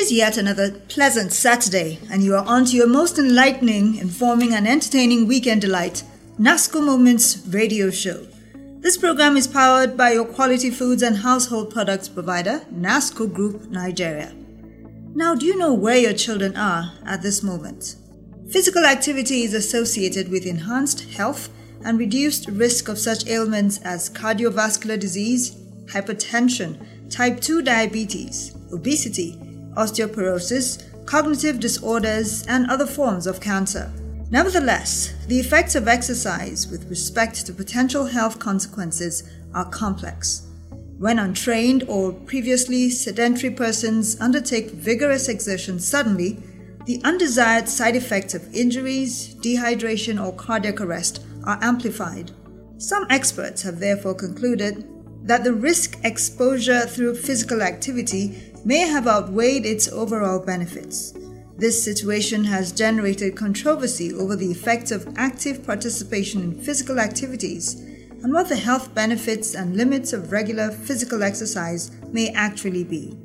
is yet another pleasant Saturday, and you are on to your most enlightening, informing, and entertaining weekend delight, NASCO Moments radio show. This program is powered by your quality foods and household products provider, NASCO Group Nigeria. Now, do you know where your children are at this moment? Physical activity is associated with enhanced health and reduced risk of such ailments as cardiovascular disease, hypertension, type 2 diabetes, obesity, osteoporosis, cognitive disorders, and other forms of cancer. Nevertheless, the effects of exercise with respect to potential health consequences are complex. When untrained or previously sedentary persons undertake vigorous exertion suddenly, the undesired side effects of injuries, dehydration, or cardiac arrest are amplified. Some experts have therefore concluded that the risk exposure through physical activity may have outweighed its overall benefits. This situation has generated controversy over the effects of active participation in physical activities and what the health benefits and limits of regular physical exercise may actually be.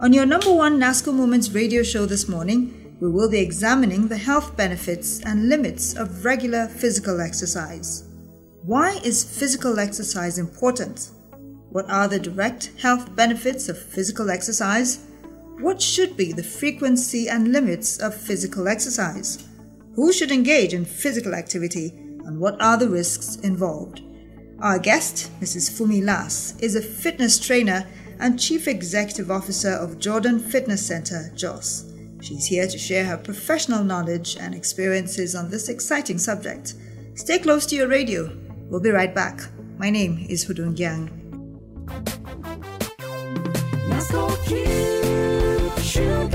On your number one NASCO Moments radio show this morning, we will be examining the health benefits and limits of regular physical exercise. Why is physical exercise important? What are the direct health benefits of physical exercise? What should be the frequency and limits of physical exercise? Who should engage in physical activity and what are the risks involved? Our guest, Mrs. Fumi Las, is a fitness trainer and Chief Executive Officer of Jordan Fitness Center, Jos. She's here to share her professional knowledge and experiences on this exciting subject. Stay close to your radio. We'll be right back. My name is Hudun Gyang. Let's go kids!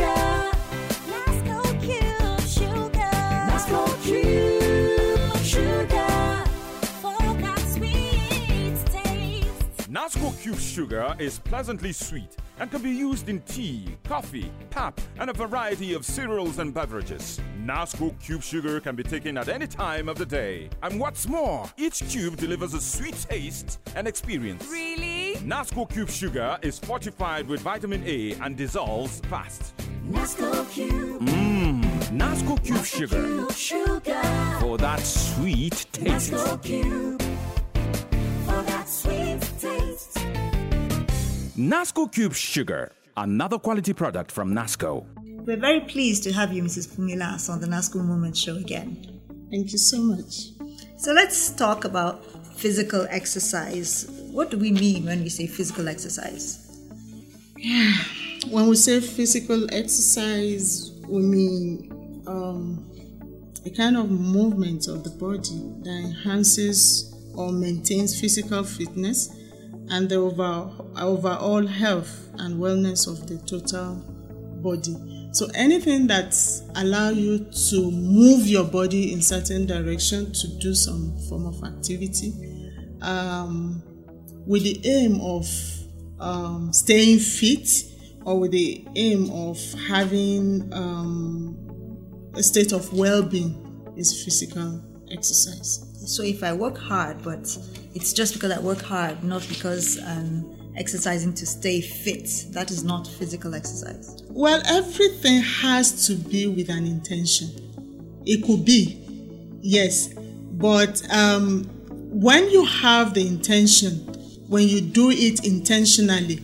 Nasco Cube Sugar is pleasantly sweet and can be used in tea, coffee, pap, and a variety of cereals and beverages. Nasco Cube Sugar can be taken at any time of the day. And what's more, each cube delivers a sweet taste and experience. Really? Nasco Cube Sugar is fortified with vitamin A and dissolves fast. Nasco Cube. Mmm, Nasco Cube Nasco Sugar. Cube Sugar. For that sweet taste. Nasco Cube. Nasco Cube Sugar, another quality product from Nasco. We're very pleased to have you, Mrs. Fumi Las, on the NASCO Moments show again. Thank you so much. So let's talk about physical exercise. What do we mean when we say physical exercise? When we say physical exercise, we mean um, a kind of movement of the body that enhances or maintains physical fitness and the over, overall health and wellness of the total body. So anything that allow you to move your body in certain direction to do some form of activity um, with the aim of um, staying fit or with the aim of having um, a state of well-being is physical exercise. So if I work hard, but it's just because I work hard, not because I'm exercising to stay fit, that is not physical exercise. Well, everything has to be with an intention. It could be, yes, but um, when you have the intention, when you do it intentionally,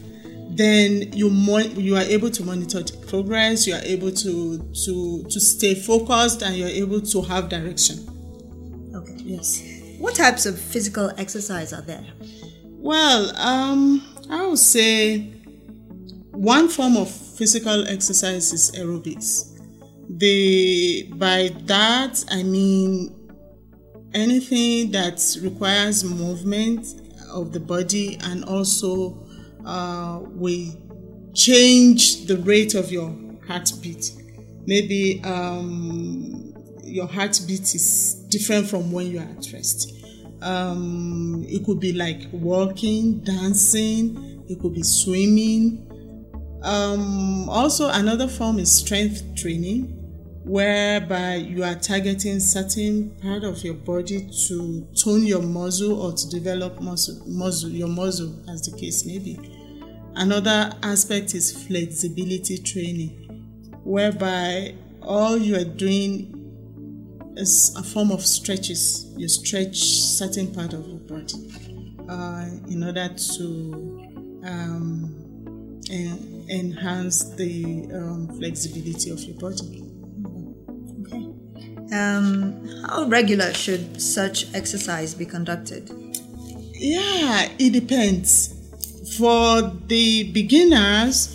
then you you are able to monitor the progress. You are able to to to stay focused, and you're able to have direction. Yes. What types of physical exercise are there? Well, um, I would say one form of physical exercise is aerobics. The by that I mean anything that requires movement of the body and also uh, we change the rate of your heartbeat. Maybe um, your heartbeat is different from when you are at rest. Um, it could be like walking, dancing, it could be swimming. Um, also, another form is strength training, whereby you are targeting certain part of your body to tone your muscle or to develop muscle, muscle your muscle, as the case may be. Another aspect is flexibility training, whereby all you are doing is a form of stretches. You stretch certain part of your body uh, in order to um, en- enhance the um, flexibility of your body. Okay. Um, how regular should such exercise be conducted? Yeah, it depends. For the beginners,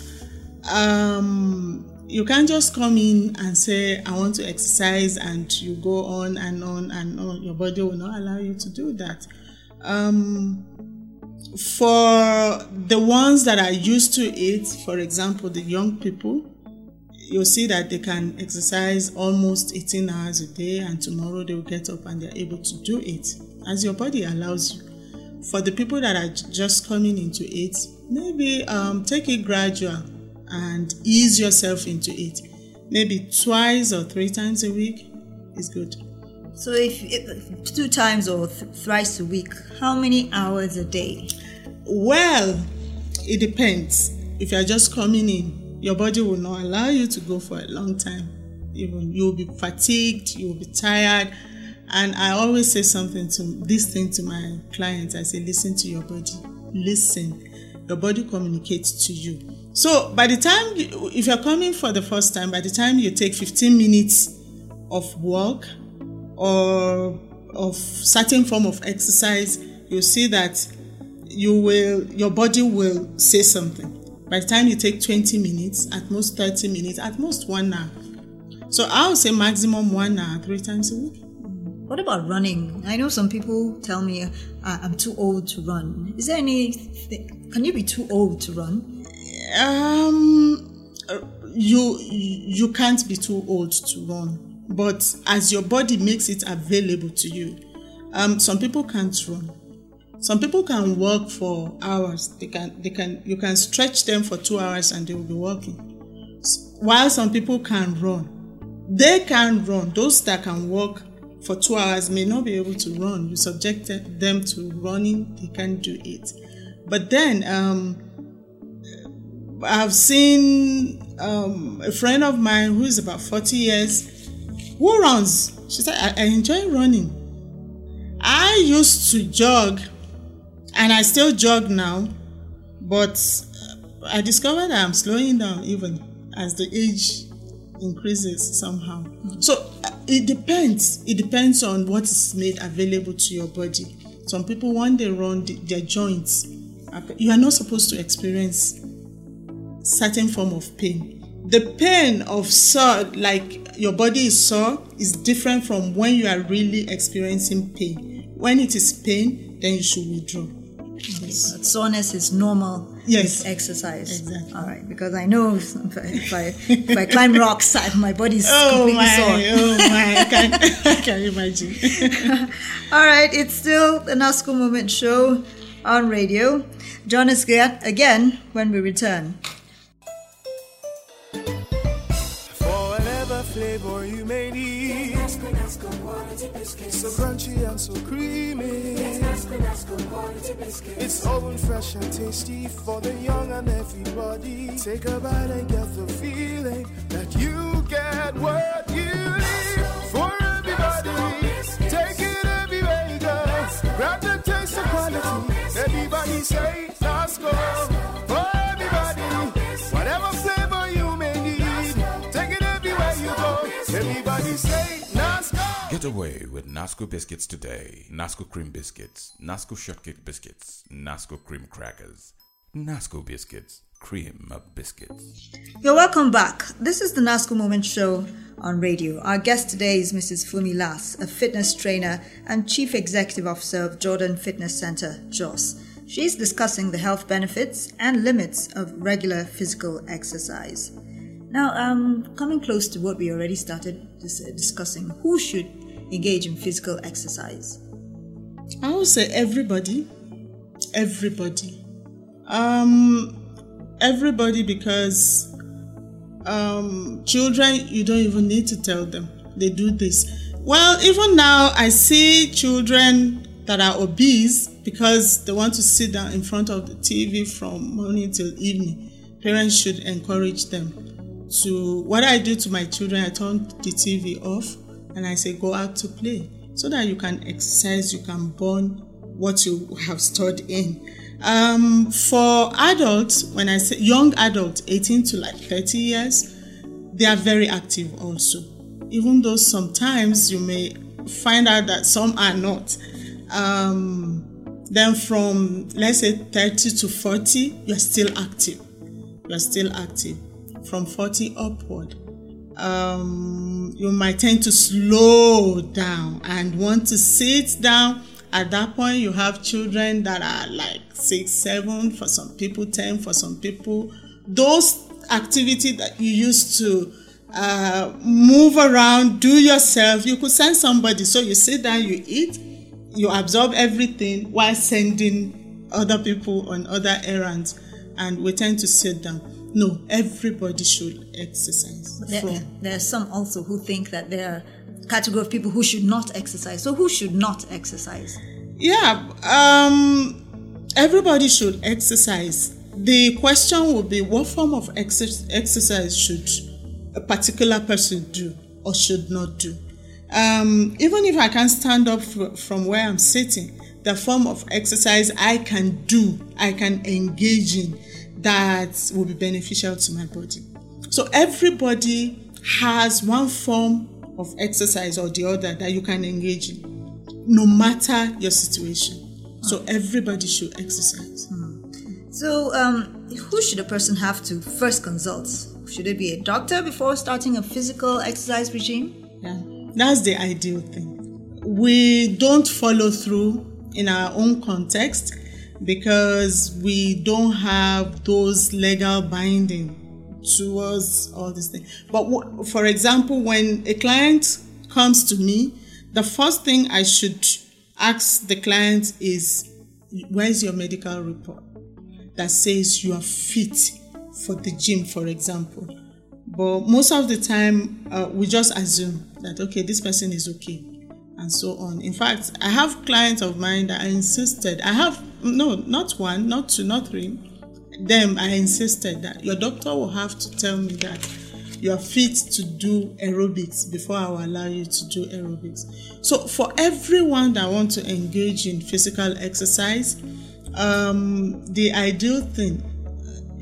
um, you can't just come in and say, I want to exercise, and you go on and on and on. Your body will not allow you to do that. Um, for the ones that are used to it, for example, the young people, you'll see that they can exercise almost 18 hours a day, and tomorrow they will get up and they're able to do it as your body allows you for the people that are just coming into it, maybe um, take it gradual and ease yourself into it. Maybe twice or three times a week is good. So, if, if two times or th- thrice a week, how many hours a day? Well, it depends. If you're just coming in, your body will not allow you to go for a long time. Even you'll be fatigued, you'll be tired. And I always say something to this thing to my clients. I say, listen to your body. Listen. Your body communicates to you. So by the time, you, if you're coming for the first time, by the time you take 15 minutes of walk or of certain form of exercise, you'll see that you will your body will say something. By the time you take 20 minutes, at most 30 minutes, at most one hour. So I would say maximum one hour, three times a week. What about running? I know some people tell me uh, I'm too old to run. Is there any? Can you be too old to run? Um, uh, you you can't be too old to run, but as your body makes it available to you, um, some people can't run. Some people can walk for hours. They can they can you can stretch them for two hours and they will be walking. While some people can run, they can run. Those that can walk for two hours may not be able to run. You subjected them to running, they can't do it. But then um, I've seen um, a friend of mine who is about 40 years who runs. She said, I, I enjoy running. I used to jog and I still jog now, but I discovered I'm slowing down even as the age increases somehow. So uh, it depends. It depends on what is made available to your body. Some people, when they run, the- their joints, you are not supposed to experience certain form of pain. The pain of sore, like your body is sore, is different from when you are really experiencing pain. When it is pain, then you should withdraw. Yes. That soreness is normal Yes. exercise. Exactly. All right, because I know if I if I, if I climb rocks, I- my body's Oh completely my, sore. oh my, I can, I can imagine. All right, it's still the NASCO Moment Show on radio. Join us again- again when we return. Biscuits. So crunchy and so creamy. Nasco, Nasco quality biscuits. It's oven fresh and tasty for the young and everybody. Take a bite and get the feeling that you get what you need. For everybody, take it everywhere you go. Grab the taste of quality. Everybody say Nasco. For everybody, whatever flavor you may need, take it everywhere you go. Everybody say. Away with Nasco biscuits today. Nasco cream biscuits, Nasco shortcake biscuits, Nasco cream crackers, Nasco biscuits, cream of biscuits. You're welcome back. This is the NASCO Moment Show on radio. Our guest today is Mrs. Fumi Las, a fitness trainer and Chief Executive Officer of Jordan Fitness Center, JOS. She's discussing the health benefits and limits of regular physical exercise. Now, um, coming close to what we already started dis- discussing, who should engage in physical exercise? I would say everybody, everybody, um, everybody because um, children you don't even need to tell them they do this. Well, even now I see children that are obese because they want to sit down in front of the TV from morning till evening. Parents should encourage them to what I do to my children, I turn the TV off and I say, go out to play so that you can exercise, you can burn what you have stored in. Um, for adults, when I say young adults, 18 to like 30 years, they are very active also. Even though sometimes you may find out that some are not. Um, then from let's say 30 to 40, you're still active. You're still active. From 40 upward, um, you might tend to slow down and want to sit down. At that point, you have children that are like six, seven, for some people, 10, for some people. Those activity that you used to uh, move around, do yourself, you could send somebody. So you sit down, you eat, you absorb everything while sending other people on other errands. And we tend to sit down. No, everybody should exercise. There, From- there are some also who think that there are category of people who should not exercise. So who should not exercise? Yeah, um, everybody should exercise. The question would be what form of exer- exercise should a particular person do or should not do? Um, even if I can stand up fr- from where I'm sitting, the form of exercise I can do, I can engage in that will be beneficial to my body. So everybody has one form of exercise or the other that you can engage in, no matter your situation. So everybody should exercise. So, um, who should a person have to first consult? Should it be a doctor before starting a physical exercise regime? Yeah, that's the ideal thing. We don't follow through in our own context because we don't have those legal binding towards all these things. But wh- for example, when a client comes to me, the first thing I should ask the client is, "Where's your medical report that says you are fit for the gym?" For example. But most of the time, uh, we just assume that okay, this person is okay, and so on. In fact, I have clients of mine that I insisted. I have no, not one, not two, not three. Them, I insisted that your doctor will have to tell me that you are fit to do aerobics before I will allow you to do aerobics. So, for everyone that want to engage in physical exercise, um, the ideal thing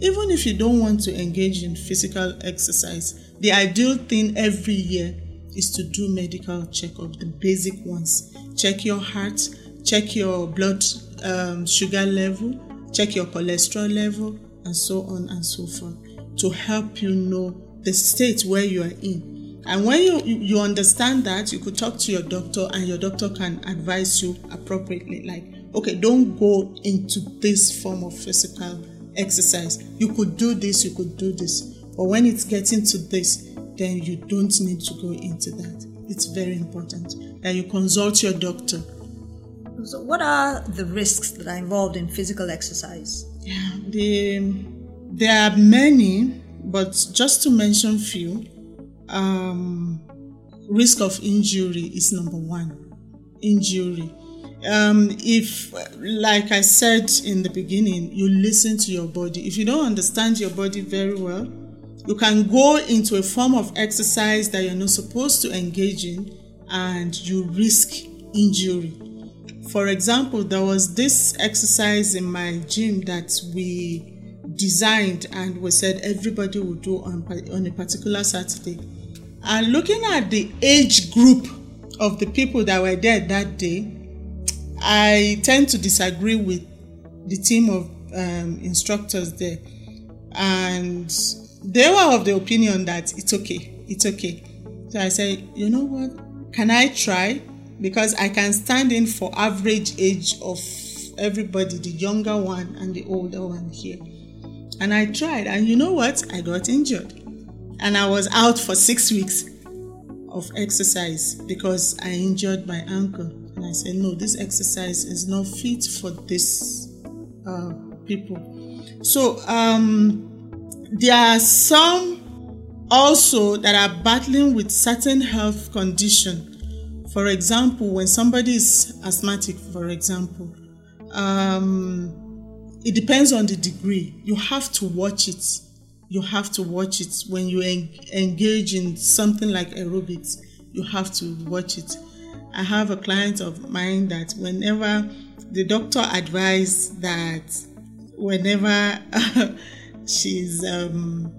even if you don't want to engage in physical exercise, the ideal thing every year is to do medical checkup, the basic ones. Check your heart, check your blood um, sugar level, check your cholesterol level, and so on and so forth to help you know the state where you are in. And when you, you understand that, you could talk to your doctor, and your doctor can advise you appropriately. Like, okay, don't go into this form of physical exercise. You could do this, you could do this. But when it's getting to this, then you don't need to go into that. It's very important that you consult your doctor. So, what are the risks that are involved in physical exercise? The, there are many, but just to mention few, um, risk of injury is number one. Injury. Um, if, like I said in the beginning, you listen to your body. If you don't understand your body very well, you can go into a form of exercise that you're not supposed to engage in and you risk injury. For example, there was this exercise in my gym that we designed and we said everybody would do on, on a particular Saturday. And looking at the age group of the people that were there that day, I tend to disagree with the team of um, instructors there. And they were of the opinion that it's okay, it's okay. So I said, you know what? Can I try? Because I can stand in for average age of everybody, the younger one and the older one here. And I tried, and you know what? I got injured. And I was out for six weeks of exercise because I injured my ankle. And I said, no, this exercise is not fit for this uh, people. So um, there are some also that are battling with certain health condition. For example, when somebody is asthmatic, for example, um, it depends on the degree. You have to watch it. you have to watch it when you en- engage in something like aerobics you have to watch it i have a client of mine that whenever the doctor advised that whenever she's um,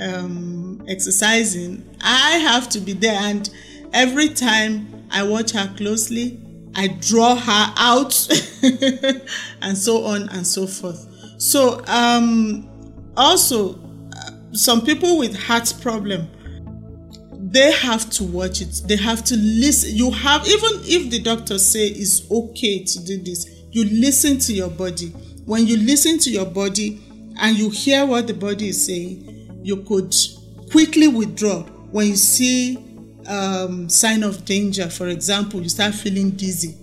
um, exercising i have to be there and every time i watch her closely. I draw her out and so on and so forth. So um, also some people with heart problem they have to watch it. They have to listen you have even if the doctor say it's okay to do this you listen to your body. When you listen to your body and you hear what the body is saying you could quickly withdraw. When you see um, sign of danger for example you start feeling dizzy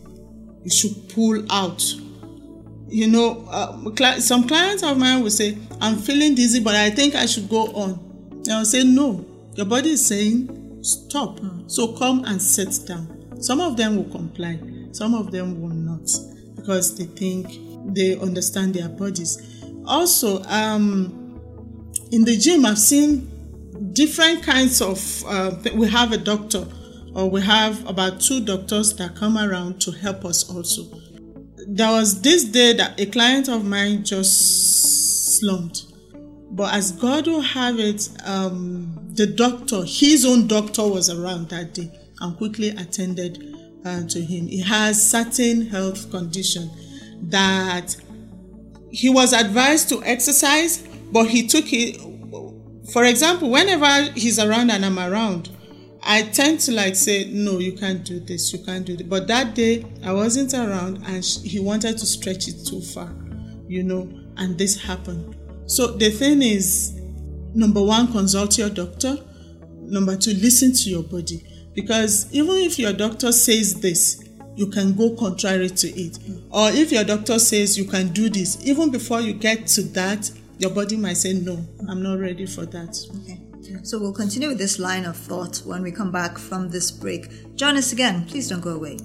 you should pull out you know, uh, some clients of mine will say, I'm feeling dizzy, but I think I should go on. And I'll say, No, your body is saying, Stop. So come and sit down. Some of them will comply, some of them will not because they think they understand their bodies. Also, um, in the gym, I've seen different kinds of, uh, we have a doctor or we have about two doctors that come around to help us also there was this day that a client of mine just slumped. But as God will have it, um, the doctor, his own doctor, was around that day and quickly attended uh, to him. He has certain health condition that he was advised to exercise, but he took it. For example, whenever he's around and I'm around, I tend to like say, no, you can't do this, you can't do this. But that day, I wasn't around and he wanted to stretch it too far, you know, and this happened. So the thing is, number one, consult your doctor. Number two, listen to your body. Because even if your doctor says this, you can go contrary to it. Or if your doctor says you can do this, even before you get to that, your body might say, no, I'm not ready for that. Okay. So we'll continue with this line of thought when we come back from this break. Join us again. Please don't go away.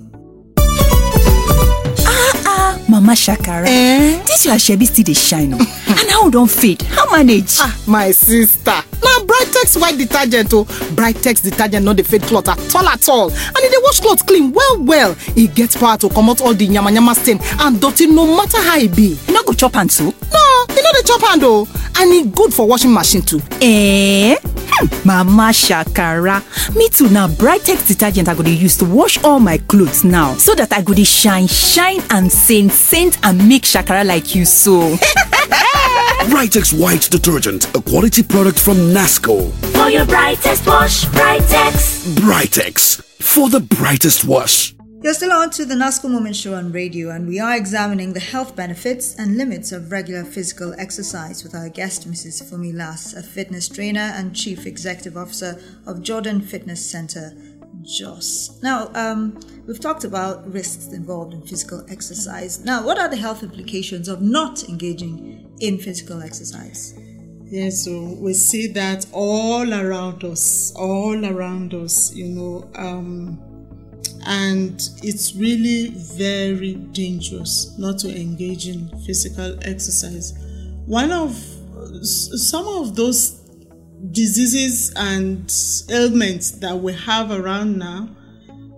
ah ah mama shakara Eh? dis your shebi still dey shine o and how don fade how manage. ah my sister na brightex white detergent o brightex detergent no dey fade cloth at all at all and e dey wash cloth clean well well e get power to comot all the yama yamayama stain and dirty no matter how e be you no go chop am so. No chop hand o and e good for washing machine too Eh? Hmm, mama shakara me too na brightex detergent i go dey use to wash all my clothes now so that i go dey shine shine and saint saint and make shakara like you so. Brightex White Detergent, a quality product from Nasco. For your brightest wash, Brightex. Brightex, for the brightest wash. You're still on to the NASCO Moment Show on radio, and we are examining the health benefits and limits of regular physical exercise with our guest, Mrs. Fumi Las, a fitness trainer and chief executive officer of Jordan Fitness Center, JOS. Now, um, we've talked about risks involved in physical exercise. Now, what are the health implications of not engaging in physical exercise? Yes, so we see that all around us, all around us, you know, um, and it's really very dangerous not to engage in physical exercise. One of some of those diseases and ailments that we have around now,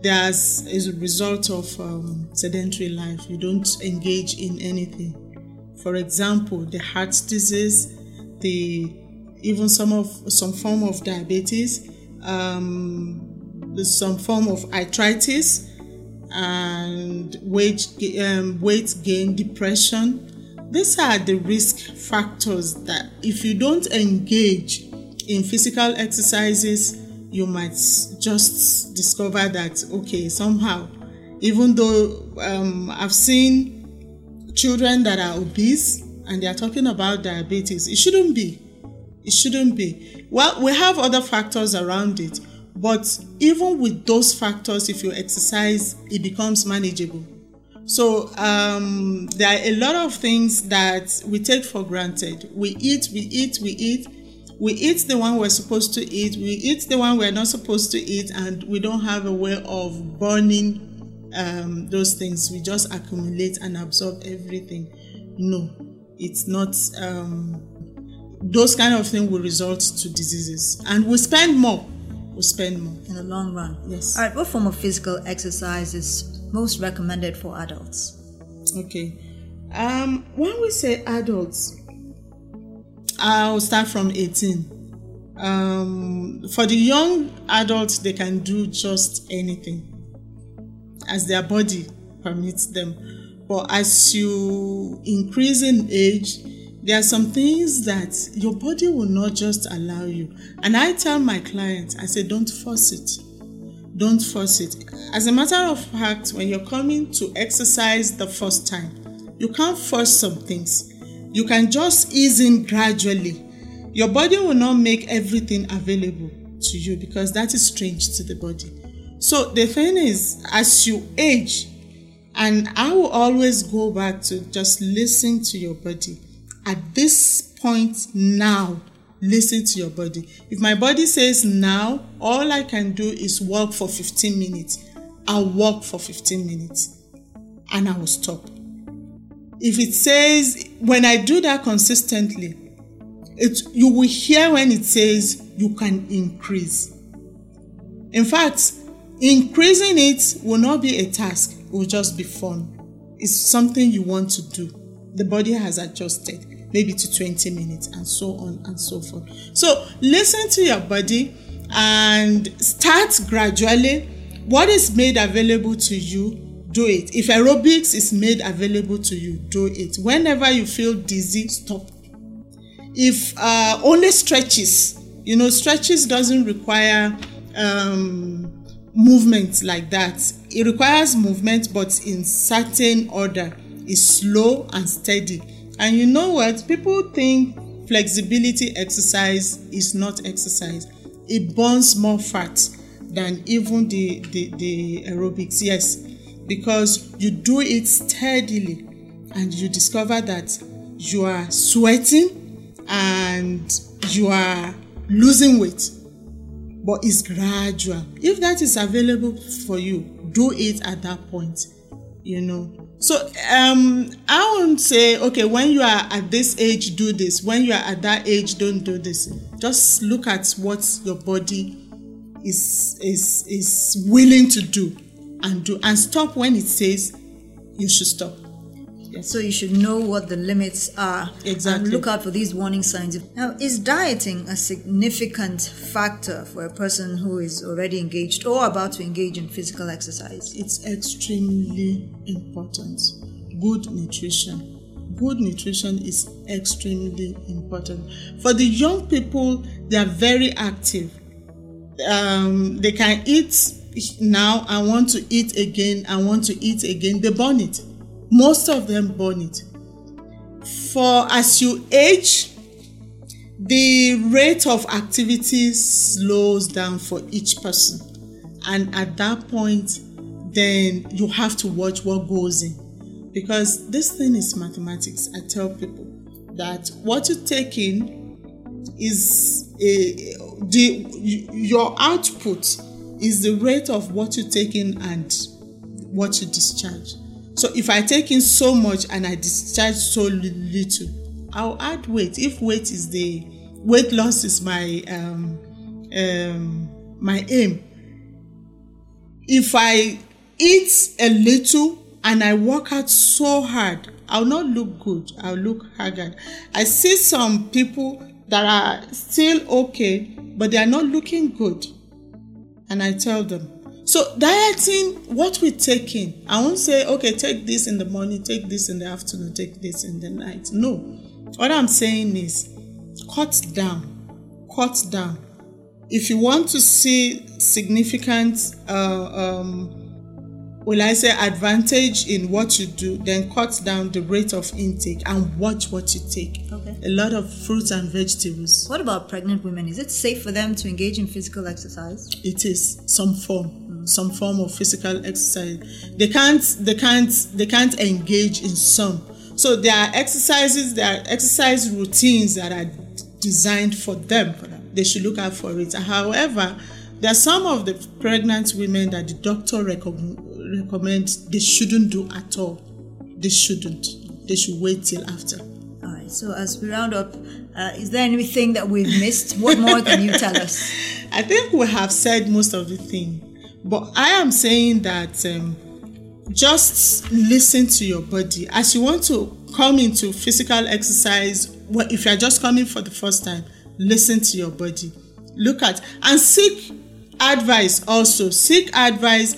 there's as a result of um, sedentary life. You don't engage in anything. For example, the heart disease, the even some of some form of diabetes, um, some form of arthritis, and weight um, weight gain, depression. These are the risk factors that if you don't engage in physical exercises, you might just discover that okay somehow, even though um, I've seen children that are obese and they are talking about diabetes. It shouldn't be. It shouldn't be. Well, we have other factors around it, but even with those factors, if you exercise, it becomes manageable. So um, there are a lot of things that we take for granted. We eat, we eat, we eat. We eat the one we're supposed to eat. We eat the one we're not supposed to eat, and we don't have a way of burning um, those things. We just accumulate and absorb everything. No, it's not. Um, those kind of things will result to diseases and we spend more we spend more in the long run. Yes. All right. What form of physical exercise is most recommended for adults? okay um when we say adults i'll start from 18 um for the young adults they can do just anything as their body permits them but as you increase in age there are some things that your body will not just allow you and i tell my clients i say don't force it don't force it. As a matter of fact, when you're coming to exercise the first time, you can't force some things. You can just ease in gradually. Your body will not make everything available to you because that is strange to the body. So the thing is, as you age, and I will always go back to just listen to your body. At this point now, listen to your body. If my body says now, all I can do is walk for 15 minutes. I'll walk for 15 minutes and I will stop. If it says, when I do that consistently, it, you will hear when it says you can increase. In fact, increasing it will not be a task, it will just be fun. It's something you want to do. The body has adjusted maybe to 20 minutes and so on and so forth. So listen to your body and start gradually. What is made available to you, do it. If aerobics is made available to you, do it. Whenever you feel dizzy, stop. If uh, only stretches, you know, stretches doesn't require um, movement like that. It requires movement, but in certain order. is slow and steady. And you know what? People think flexibility exercise is not exercise. It burns more fat than even the, the, the aerobics. Yes, because you do it steadily and you discover that you are sweating and you are losing weight. But it's gradual. If that is available for you, do it at that point. You know, so um, I won't say, okay, when you are at this age, do this. When you are at that age, don't do this. Just look at what your body is is is willing to do and do and stop when it says you should stop. So you should know what the limits are Exactly. and look out for these warning signs. Now, is dieting a significant factor for a person who is already engaged or about to engage in physical exercise? It's extremely important. Good nutrition. Good nutrition is extremely important. For the young people, they are very active. Um, they can eat now and want to eat again and want to eat again. They burn it. Most of them burn it. For as you age, the rate of activity slows down for each person. And at that point then you have to watch what goes in. Because this thing is mathematics. I tell people that what you take in is a the your output is the rate of what you take in and what you discharge so if i take in so much and i discharge so little i'll add weight if weight is the weight loss is my um um my aim if I eat a little and I work out so hard, I'll not look good. I'll look haggard. I see some people that are still okay, but they are not looking good. And I tell them. So dieting, what we take in, I won't say, okay, take this in the morning, take this in the afternoon, take this in the night. No. What I'm saying is cut down, cut down if you want to see significant uh, um, will i say advantage in what you do then cut down the rate of intake and watch what you take Okay. a lot of fruits and vegetables What about pregnant women? Is it safe for them to engage in physical exercise? it is some form some form of physical exercise. They can't they can't they can't engage in some. So there are exercises there are exercise routines that are designed for them. They should look out for it. However there are some of the pregnant women that the doctor recom- recommends they shouldn't do at all. They shouldn't. They should wait till after. All right. So, as we round up, uh, is there anything that we've missed? What more can you tell us? I think we have said most of the thing, but I am saying that um, just listen to your body as you want to come into physical exercise. Well, if you are just coming for the first time, listen to your body. Look at and seek advice. Also, seek advice.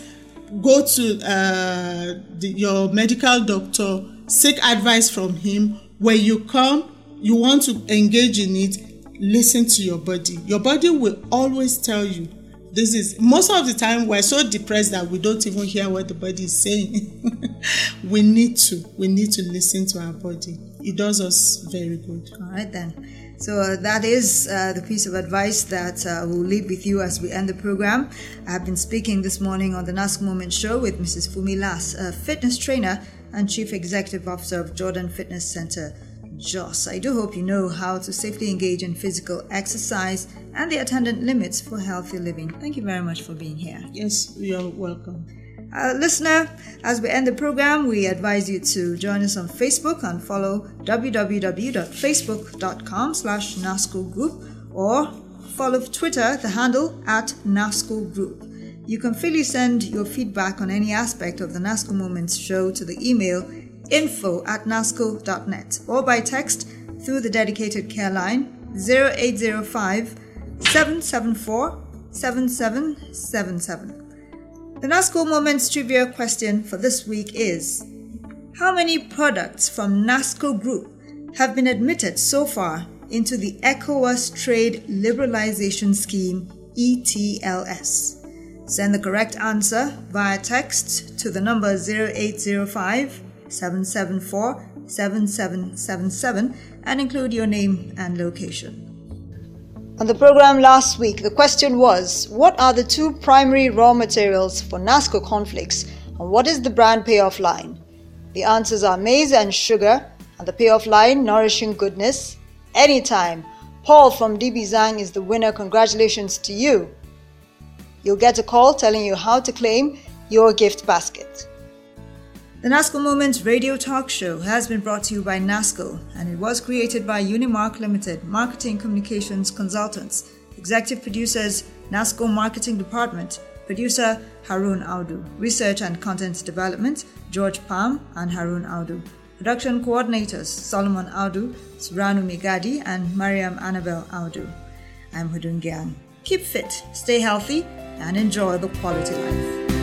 Go to uh, the, your medical doctor. Seek advice from him. When you come, you want to engage in it. Listen to your body. Your body will always tell you this is most of the time we're so depressed that we don't even hear what the body is saying we need to we need to listen to our body it does us very good All right, then. So uh, that is uh, the piece of advice that uh, we'll leave with you as we end the program. I have been speaking this morning on the NASCO Moment Show with Mrs. Fumi Las, a fitness trainer and Chief Executive Officer of Jordan Fitness Center, Jos. I do hope you know how to safely engage in physical exercise and the attendant limits for healthy living. Thank you very much for being here. yes you're welcome Uh, listener, as we end the program, we advise you to join us on Facebook and follow www.facebook.com slash NASCO Group or follow Twitter, the handle at NASCO Group. You can freely send your feedback on any aspect of the NASCO Moments show to the email info at nasco.net or by text through the dedicated care line 0805 774 7777. The NASCO Moments trivia question for this week is How many products from NASCO Group have been admitted so far into the ECOWAS Trade Liberalization Scheme ETLS? Send the correct answer via text to the number 0805 774 7777 and include your name and location. On the program last week, the question was What are the two primary raw materials for NASCO Cornflakes and what is the brand payoff line? The answers are maize and sugar, and the payoff line nourishing goodness. Anytime. Paul from DB Zang is the winner. Congratulations to you. You'll get a call telling you how to claim your gift basket. The NASCO Moments radio talk show has been brought to you by NASCO and it was created by Unimark Limited, Marketing Communications Consultants, Executive Producers, NASCO Marketing Department, Producer Harun Audu, Research and Content Development, George Palm and Harun Audu. Production Coordinators, Solomon Audu, Suranu Migadi and Mariam Annabel Audu. I'm Hudun Gyang. Keep fit, stay healthy, and enjoy the quality life.